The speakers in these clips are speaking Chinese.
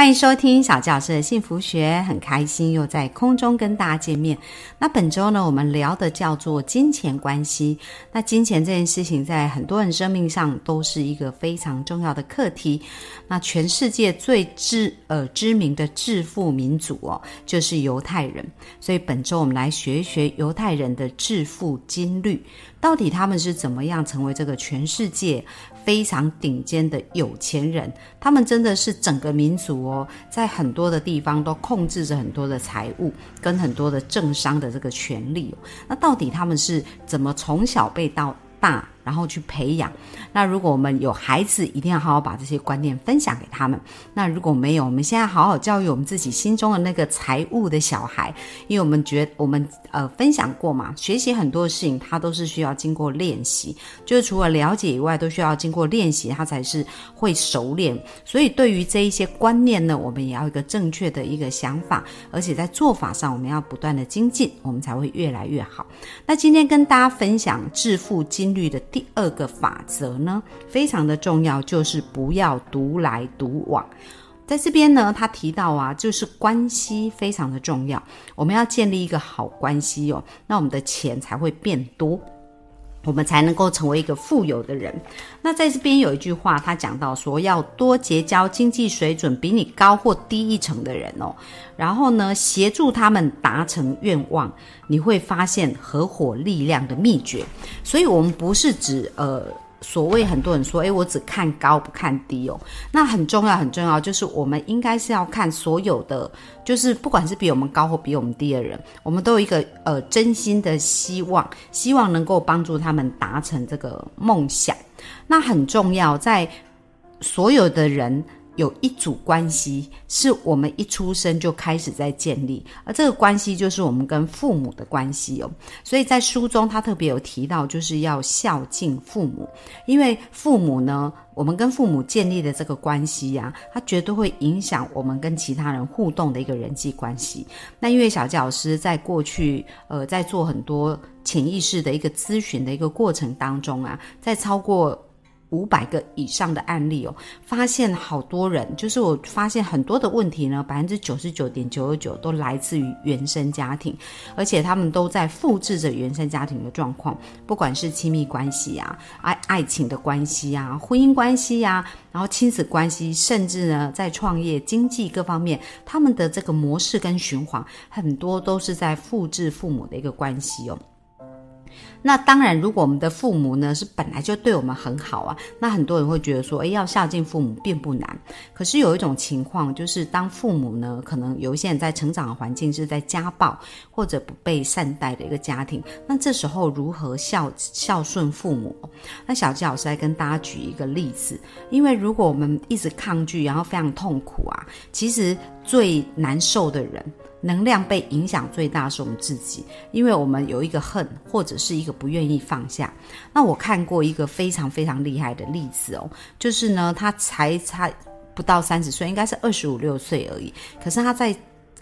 欢迎收听小教师的幸福学，很开心又在空中跟大家见面。那本周呢，我们聊的叫做金钱关系。那金钱这件事情，在很多人生命上都是一个非常重要的课题。那全世界最知呃知名的致富民族哦，就是犹太人。所以本周我们来学一学犹太人的致富金律，到底他们是怎么样成为这个全世界非常顶尖的有钱人？他们真的是整个民族哦，在很多的地方都控制着很多的财务跟很多的政商的这个权利。那到底他们是怎么从小被到大？然后去培养。那如果我们有孩子，一定要好好把这些观念分享给他们。那如果没有，我们现在好好教育我们自己心中的那个财务的小孩，因为我们觉我们呃分享过嘛，学习很多事情，它都是需要经过练习，就是除了了解以外，都需要经过练习，它才是会熟练。所以对于这一些观念呢，我们也要一个正确的一个想法，而且在做法上，我们要不断的精进，我们才会越来越好。那今天跟大家分享致富金律的第第二个法则呢，非常的重要，就是不要独来独往。在这边呢，他提到啊，就是关系非常的重要，我们要建立一个好关系哦，那我们的钱才会变多。我们才能够成为一个富有的人。那在这边有一句话，他讲到说，要多结交经济水准比你高或低一层的人哦，然后呢，协助他们达成愿望，你会发现合伙力量的秘诀。所以，我们不是指呃。所谓很多人说，诶，我只看高不看低哦。那很重要，很重要，就是我们应该是要看所有的，就是不管是比我们高或比我们低的人，我们都有一个呃真心的希望，希望能够帮助他们达成这个梦想。那很重要，在所有的人。有一组关系是我们一出生就开始在建立，而这个关系就是我们跟父母的关系哦。所以在书中他特别有提到，就是要孝敬父母，因为父母呢，我们跟父母建立的这个关系呀，它绝对会影响我们跟其他人互动的一个人际关系。那因为小教师在过去呃在做很多潜意识的一个咨询的一个过程当中啊，在超过。五百个以上的案例哦，发现好多人，就是我发现很多的问题呢，百分之九十九点九九九都来自于原生家庭，而且他们都在复制着原生家庭的状况，不管是亲密关系啊、爱爱情的关系啊、婚姻关系啊，然后亲子关系，甚至呢在创业、经济各方面，他们的这个模式跟循环，很多都是在复制父母的一个关系哦。那当然，如果我们的父母呢是本来就对我们很好啊，那很多人会觉得说，哎，要孝敬父母并不难。可是有一种情况，就是当父母呢，可能有一些人在成长的环境是在家暴或者不被善待的一个家庭，那这时候如何孝孝顺父母？那小吉老师来跟大家举一个例子，因为如果我们一直抗拒，然后非常痛苦啊，其实最难受的人。能量被影响最大是我们自己，因为我们有一个恨，或者是一个不愿意放下。那我看过一个非常非常厉害的例子哦，就是呢，他才才不到三十岁，应该是二十五六岁而已。可是他在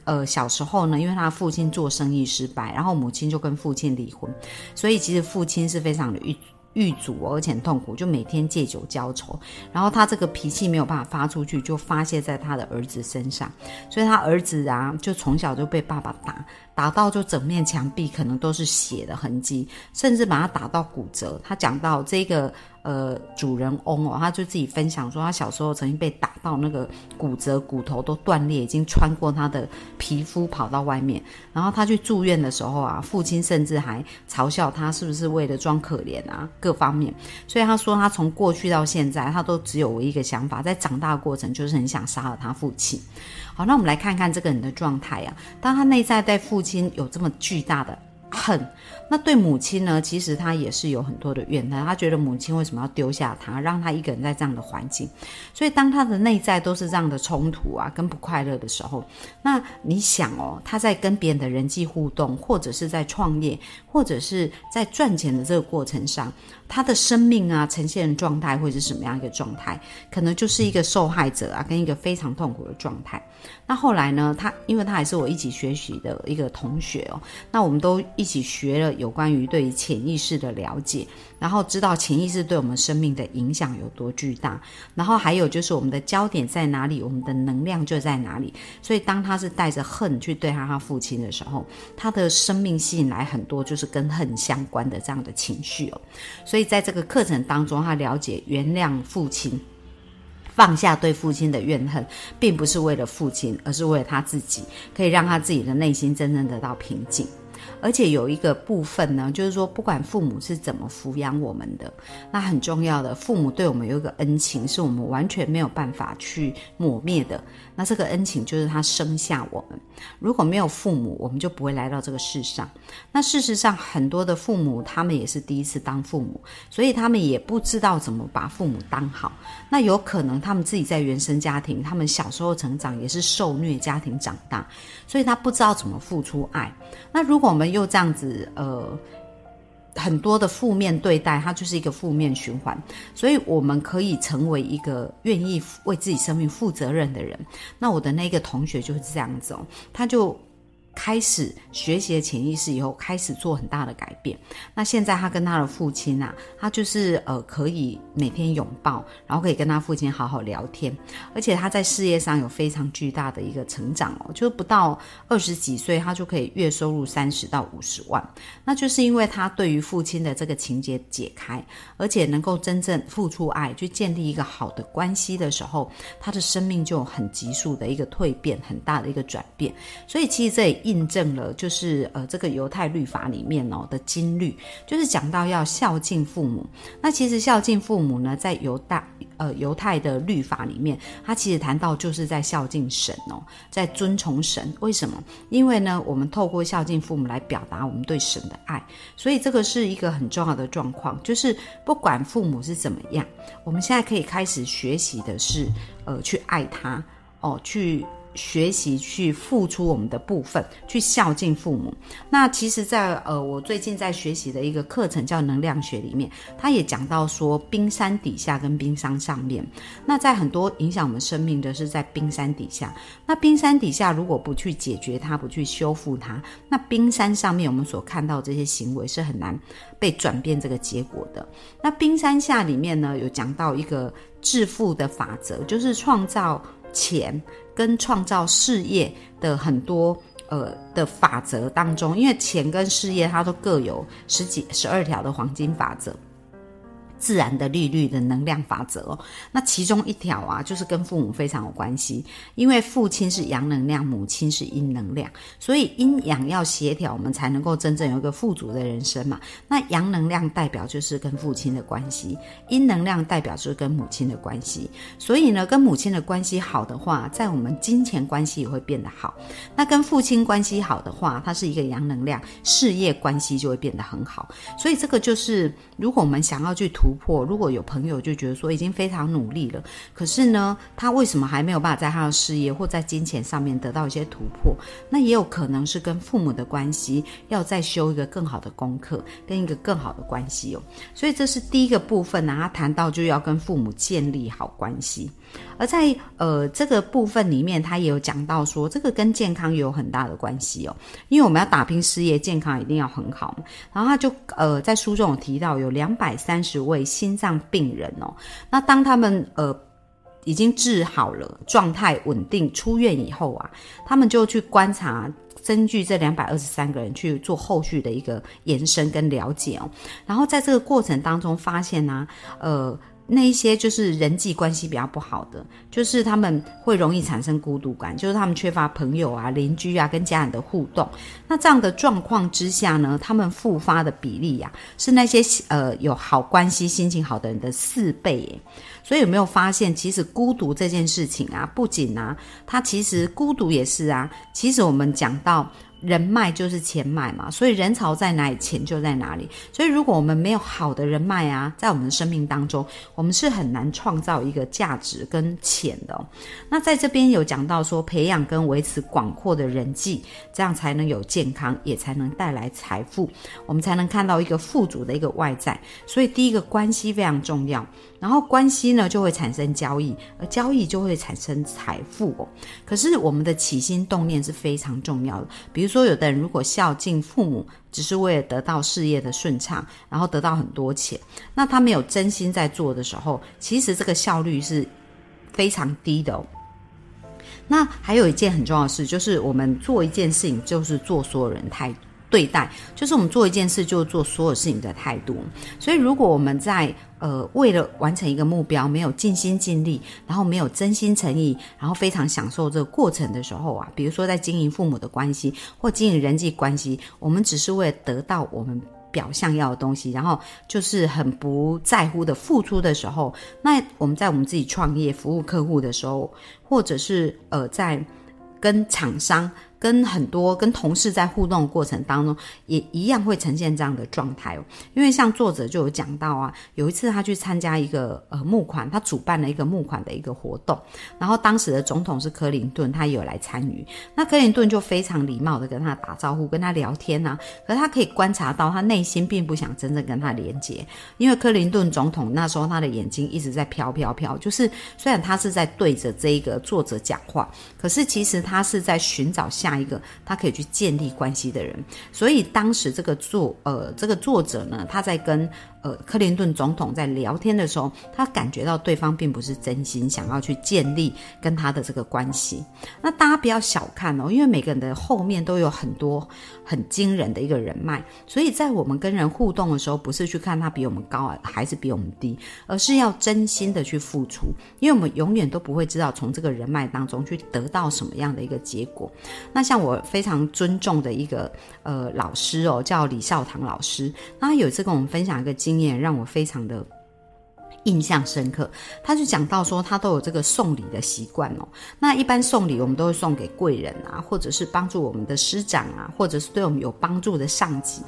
呃小时候呢，因为他父亲做生意失败，然后母亲就跟父亲离婚，所以其实父亲是非常的郁遇阻，而且痛苦，就每天借酒浇愁。然后他这个脾气没有办法发出去，就发泄在他的儿子身上。所以他儿子啊，就从小就被爸爸打，打到就整面墙壁可能都是血的痕迹，甚至把他打到骨折。他讲到这个。呃，主人翁哦，他就自己分享说，他小时候曾经被打到那个骨折，骨头都断裂，已经穿过他的皮肤跑到外面。然后他去住院的时候啊，父亲甚至还嘲笑他是不是为了装可怜啊，各方面。所以他说，他从过去到现在，他都只有一个想法，在长大的过程就是很想杀了他父亲。好，那我们来看看这个人的状态啊，当他内在对父亲有这么巨大的。恨，那对母亲呢？其实他也是有很多的怨恨，他觉得母亲为什么要丢下他，让他一个人在这样的环境？所以当他的内在都是这样的冲突啊，跟不快乐的时候，那你想哦，他在跟别人的人际互动，或者是在创业，或者是在赚钱的这个过程上，他的生命啊呈现的状态会是什么样一个状态？可能就是一个受害者啊，跟一个非常痛苦的状态。那后来呢？他因为他还是我一起学习的一个同学哦，那我们都一起学了有关于对潜意识的了解，然后知道潜意识对我们生命的影响有多巨大，然后还有就是我们的焦点在哪里，我们的能量就在哪里。所以当他是带着恨去对他他父亲的时候，他的生命吸引来很多就是跟恨相关的这样的情绪哦。所以在这个课程当中，他了解原谅父亲。放下对父亲的怨恨，并不是为了父亲，而是为了他自己，可以让他自己的内心真正得到平静。而且有一个部分呢，就是说，不管父母是怎么抚养我们的，那很重要的，父母对我们有一个恩情，是我们完全没有办法去抹灭的。那这个恩情就是他生下我们。如果没有父母，我们就不会来到这个世上。那事实上，很多的父母他们也是第一次当父母，所以他们也不知道怎么把父母当好。那有可能他们自己在原生家庭，他们小时候成长也是受虐家庭长大，所以他不知道怎么付出爱。那如果我们又这样子，呃。很多的负面对待，它就是一个负面循环，所以我们可以成为一个愿意为自己生命负责任的人。那我的那个同学就是这样子哦，他就。开始学习了潜意识以后，开始做很大的改变。那现在他跟他的父亲啊，他就是呃可以每天拥抱，然后可以跟他父亲好好聊天，而且他在事业上有非常巨大的一个成长哦，就不到二十几岁，他就可以月收入三十到五十万。那就是因为他对于父亲的这个情节解开，而且能够真正付出爱，去建立一个好的关系的时候，他的生命就很急速的一个蜕变，很大的一个转变。所以其实这。印证了，就是呃，这个犹太律法里面哦的经律，就是讲到要孝敬父母。那其实孝敬父母呢，在犹大呃犹太的律法里面，它其实谈到就是在孝敬神哦，在尊崇神。为什么？因为呢，我们透过孝敬父母来表达我们对神的爱，所以这个是一个很重要的状况。就是不管父母是怎么样，我们现在可以开始学习的是，呃，去爱他哦，去。学习去付出我们的部分，去孝敬父母。那其实，在呃，我最近在学习的一个课程叫能量学里面，他也讲到说，冰山底下跟冰山上面。那在很多影响我们生命的是在冰山底下。那冰山底下如果不去解决它，不去修复它，那冰山上面我们所看到这些行为是很难被转变这个结果的。那冰山下里面呢，有讲到一个致富的法则，就是创造钱。跟创造事业的很多呃的法则当中，因为钱跟事业它都各有十几十二条的黄金法则。自然的利率的能量法则哦，那其中一条啊，就是跟父母非常有关系，因为父亲是阳能量，母亲是阴能量，所以阴阳要协调，我们才能够真正有一个富足的人生嘛。那阳能量代表就是跟父亲的关系，阴能量代表就是跟母亲的关系。所以呢，跟母亲的关系好的话，在我们金钱关系也会变得好。那跟父亲关系好的话，它是一个阳能量，事业关系就会变得很好。所以这个就是，如果我们想要去突。突破，如果有朋友就觉得说已经非常努力了，可是呢，他为什么还没有办法在他的事业或在金钱上面得到一些突破？那也有可能是跟父母的关系要再修一个更好的功课，跟一个更好的关系哦。所以这是第一个部分呢，他谈到就要跟父母建立好关系。而在呃这个部分里面，他也有讲到说，这个跟健康也有很大的关系哦，因为我们要打拼事业，健康一定要很好。然后他就呃在书中有提到，有两百三十位。心脏病人哦，那当他们呃已经治好了，状态稳定，出院以后啊，他们就去观察，根据这两百二十三个人去做后续的一个延伸跟了解哦，然后在这个过程当中发现呢，呃。那一些就是人际关系比较不好的，就是他们会容易产生孤独感，就是他们缺乏朋友啊、邻居啊跟家人的互动。那这样的状况之下呢，他们复发的比例呀，是那些呃有好关系、心情好的人的四倍。所以有没有发现，其实孤独这件事情啊，不仅啊，它其实孤独也是啊。其实我们讲到。人脉就是钱脉嘛，所以人潮在哪里，钱就在哪里。所以如果我们没有好的人脉啊，在我们的生命当中，我们是很难创造一个价值跟钱的。那在这边有讲到说，培养跟维持广阔的人际，这样才能有健康，也才能带来财富，我们才能看到一个富足的一个外在。所以第一个关系非常重要。然后关系呢就会产生交易，而交易就会产生财富哦。可是我们的起心动念是非常重要的。比如说，有的人如果孝敬父母，只是为了得到事业的顺畅，然后得到很多钱，那他没有真心在做的时候，其实这个效率是非常低的哦。那还有一件很重要的事，就是我们做一件事情，就是做所有人态度对待，就是我们做一件事就做所有事情的态度。所以，如果我们在呃，为了完成一个目标，没有尽心尽力，然后没有真心诚意，然后非常享受这个过程的时候啊，比如说在经营父母的关系或经营人际关系，我们只是为了得到我们表象要的东西，然后就是很不在乎的付出的时候，那我们在我们自己创业服务客户的时候，或者是呃在跟厂商。跟很多跟同事在互动的过程当中，也一样会呈现这样的状态哦。因为像作者就有讲到啊，有一次他去参加一个呃募款，他主办了一个募款的一个活动，然后当时的总统是克林顿，他也有来参与。那克林顿就非常礼貌的跟他打招呼，跟他聊天呐。可是他可以观察到，他内心并不想真正跟他连接，因为克林顿总统那时候他的眼睛一直在飘飘飘，就是虽然他是在对着这一个作者讲话，可是其实他是在寻找下。下一个他可以去建立关系的人，所以当时这个作呃这个作者呢，他在跟。呃，克林顿总统在聊天的时候，他感觉到对方并不是真心想要去建立跟他的这个关系。那大家不要小看哦，因为每个人的后面都有很多很惊人的一个人脉，所以在我们跟人互动的时候，不是去看他比我们高啊还是比我们低，而是要真心的去付出，因为我们永远都不会知道从这个人脉当中去得到什么样的一个结果。那像我非常尊重的一个呃老师哦，叫李孝堂老师，那他有一次跟我们分享一个。经验让我非常的。印象深刻，他就讲到说，他都有这个送礼的习惯哦。那一般送礼，我们都会送给贵人啊，或者是帮助我们的师长啊，或者是对我们有帮助的上级。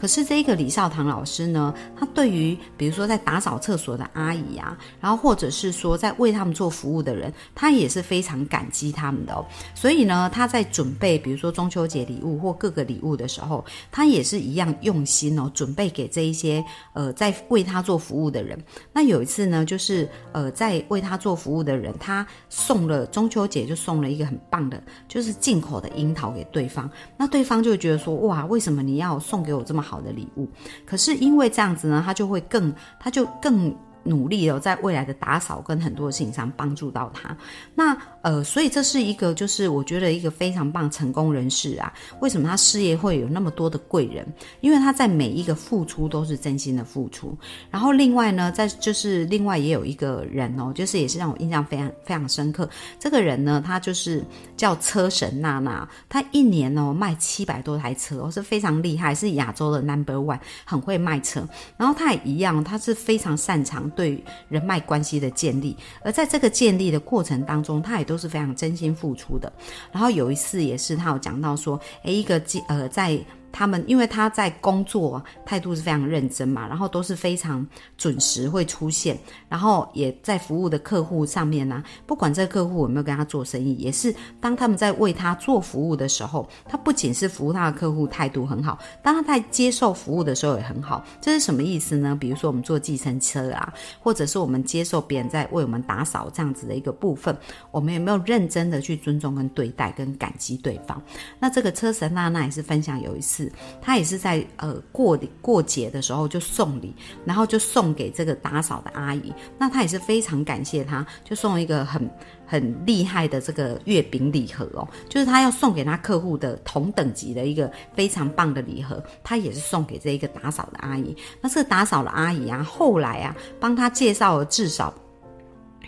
可是这个李少堂老师呢，他对于比如说在打扫厕所的阿姨啊，然后或者是说在为他们做服务的人，他也是非常感激他们的哦。所以呢，他在准备比如说中秋节礼物或各个礼物的时候，他也是一样用心哦，准备给这一些呃在为他做服务的人。那有。次呢，就是呃，在为他做服务的人，他送了中秋节就送了一个很棒的，就是进口的樱桃给对方。那对方就觉得说，哇，为什么你要送给我这么好的礼物？可是因为这样子呢，他就会更，他就更。努力哦，在未来的打扫跟很多事情上帮助到他。那呃，所以这是一个，就是我觉得一个非常棒成功人士啊。为什么他事业会有那么多的贵人？因为他在每一个付出都是真心的付出。然后另外呢，在就是另外也有一个人哦，就是也是让我印象非常非常深刻。这个人呢，他就是叫车神娜娜，他一年哦卖七百多台车哦，是非常厉害，是亚洲的 number one，很会卖车。然后他也一样，他是非常擅长。对人脉关系的建立，而在这个建立的过程当中，他也都是非常真心付出的。然后有一次也是，他有讲到说，诶，一个呃在。他们因为他在工作态度是非常认真嘛，然后都是非常准时会出现，然后也在服务的客户上面呢，不管这个客户有没有跟他做生意，也是当他们在为他做服务的时候，他不仅是服务他的客户态度很好，当他在接受服务的时候也很好。这是什么意思呢？比如说我们坐计程车啊，或者是我们接受别人在为我们打扫这样子的一个部分，我们有没有认真的去尊重跟对待跟感激对方？那这个车神娜娜也是分享有一次。他也是在呃过过节的时候就送礼，然后就送给这个打扫的阿姨。那他也是非常感谢他，就送一个很很厉害的这个月饼礼盒哦，就是他要送给他客户的同等级的一个非常棒的礼盒，他也是送给这一个打扫的阿姨。那这个打扫的阿姨啊，后来啊帮他介绍了至少。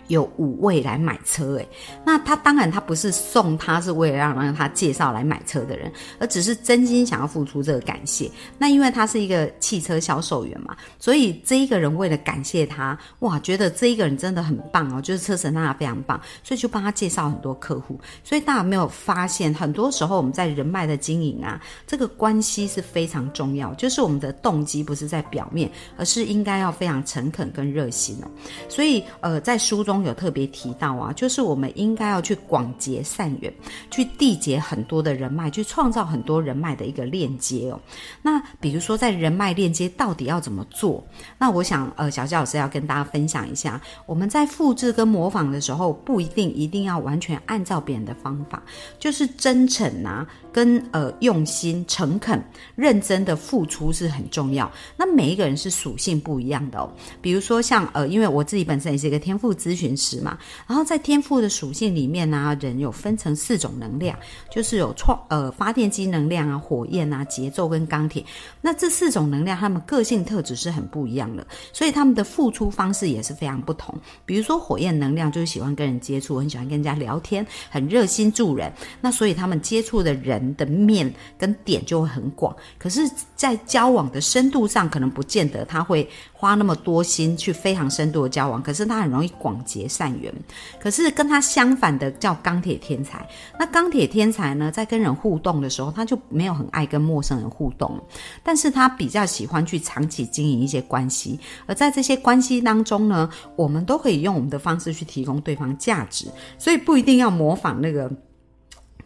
有五位来买车，诶，那他当然他不是送他，是为了让让他介绍来买车的人，而只是真心想要付出这个感谢。那因为他是一个汽车销售员嘛，所以这一个人为了感谢他，哇，觉得这一个人真的很棒哦，就是车神他非常棒，所以就帮他介绍很多客户。所以大家有没有发现，很多时候我们在人脉的经营啊，这个关系是非常重要，就是我们的动机不是在表面，而是应该要非常诚恳跟热心哦。所以呃，在书中。有特别提到啊，就是我们应该要去广结善缘，去缔结很多的人脉，去创造很多人脉的一个链接哦。那比如说在人脉链接到底要怎么做？那我想呃，小教老师要跟大家分享一下，我们在复制跟模仿的时候，不一定一定要完全按照别人的方法，就是真诚啊。跟呃用心、诚恳、认真的付出是很重要。那每一个人是属性不一样的哦。比如说像呃，因为我自己本身也是一个天赋咨询师嘛，然后在天赋的属性里面呢，人有分成四种能量，就是有创呃发电机能量啊、火焰啊、节奏跟钢铁。那这四种能量，他们个性特质是很不一样的，所以他们的付出方式也是非常不同。比如说火焰能量就是喜欢跟人接触，很喜欢跟人家聊天，很热心助人。那所以他们接触的人。的面跟点就会很广，可是，在交往的深度上，可能不见得他会花那么多心去非常深度的交往，可是他很容易广结结善缘。可是跟他相反的叫钢铁天才，那钢铁天才呢，在跟人互动的时候，他就没有很爱跟陌生人互动，但是他比较喜欢去长期经营一些关系，而在这些关系当中呢，我们都可以用我们的方式去提供对方价值，所以不一定要模仿那个。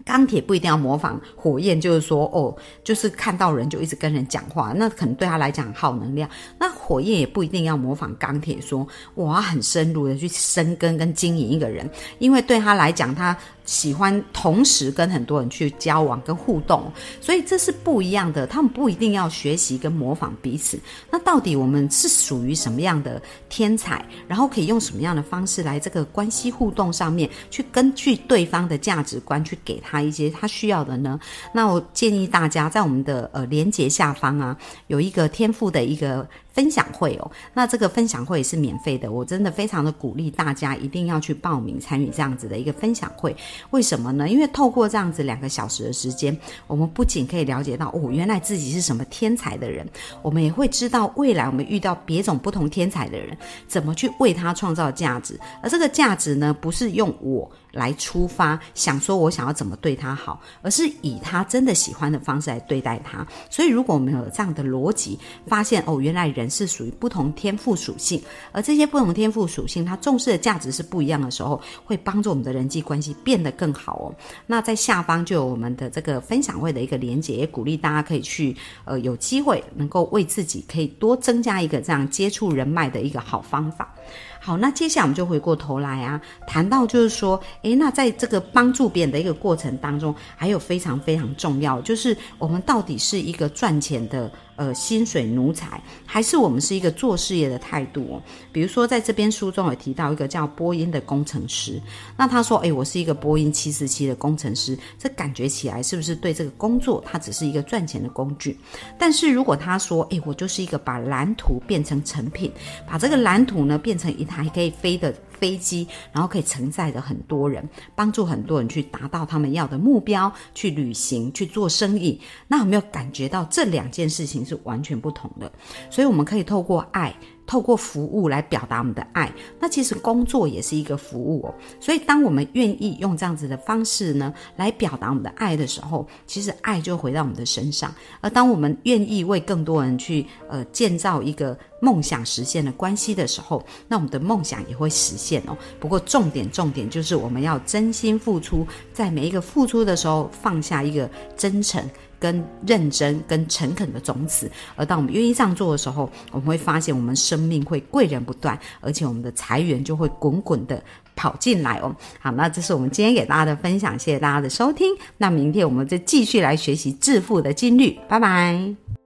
钢铁不一定要模仿火焰，就是说，哦，就是看到人就一直跟人讲话，那可能对他来讲耗能量。那火焰也不一定要模仿钢铁，说我要很深入的去深耕跟经营一个人，因为对他来讲，他。喜欢同时跟很多人去交往跟互动，所以这是不一样的。他们不一定要学习跟模仿彼此。那到底我们是属于什么样的天才？然后可以用什么样的方式来这个关系互动上面去根据对方的价值观去给他一些他需要的呢？那我建议大家在我们的呃连接下方啊，有一个天赋的一个。分享会哦，那这个分享会是免费的，我真的非常的鼓励大家一定要去报名参与这样子的一个分享会。为什么呢？因为透过这样子两个小时的时间，我们不仅可以了解到哦，原来自己是什么天才的人，我们也会知道未来我们遇到别种不同天才的人，怎么去为他创造价值。而这个价值呢，不是用我。来出发，想说我想要怎么对他好，而是以他真的喜欢的方式来对待他。所以，如果我们有这样的逻辑，发现哦，原来人是属于不同天赋属性，而这些不同天赋属性，他重视的价值是不一样的时候，会帮助我们的人际关系变得更好哦。那在下方就有我们的这个分享会的一个连接，也鼓励大家可以去，呃，有机会能够为自己可以多增加一个这样接触人脉的一个好方法。好，那接下来我们就回过头来啊，谈到就是说，诶，那在这个帮助别人的一个过程当中，还有非常非常重要，就是我们到底是一个赚钱的。呃，薪水奴才，还是我们是一个做事业的态度哦。比如说，在这边书中有提到一个叫波音的工程师，那他说：“哎，我是一个波音七四七的工程师。”这感觉起来是不是对这个工作，它只是一个赚钱的工具？但是如果他说：“哎，我就是一个把蓝图变成成品，把这个蓝图呢变成一台可以飞的。”飞机，然后可以承载着很多人，帮助很多人去达到他们要的目标，去旅行，去做生意。那有没有感觉到这两件事情是完全不同的？所以我们可以透过爱。透过服务来表达我们的爱，那其实工作也是一个服务哦。所以，当我们愿意用这样子的方式呢，来表达我们的爱的时候，其实爱就回到我们的身上。而当我们愿意为更多人去呃建造一个梦想实现的关系的时候，那我们的梦想也会实现哦。不过，重点重点就是我们要真心付出，在每一个付出的时候放下一个真诚。跟认真、跟诚恳的种子，而当我们愿意这样做的时候，我们会发现我们生命会贵人不断，而且我们的财源就会滚滚的跑进来哦。好，那这是我们今天给大家的分享，谢谢大家的收听。那明天我们再继续来学习致富的金律，拜拜。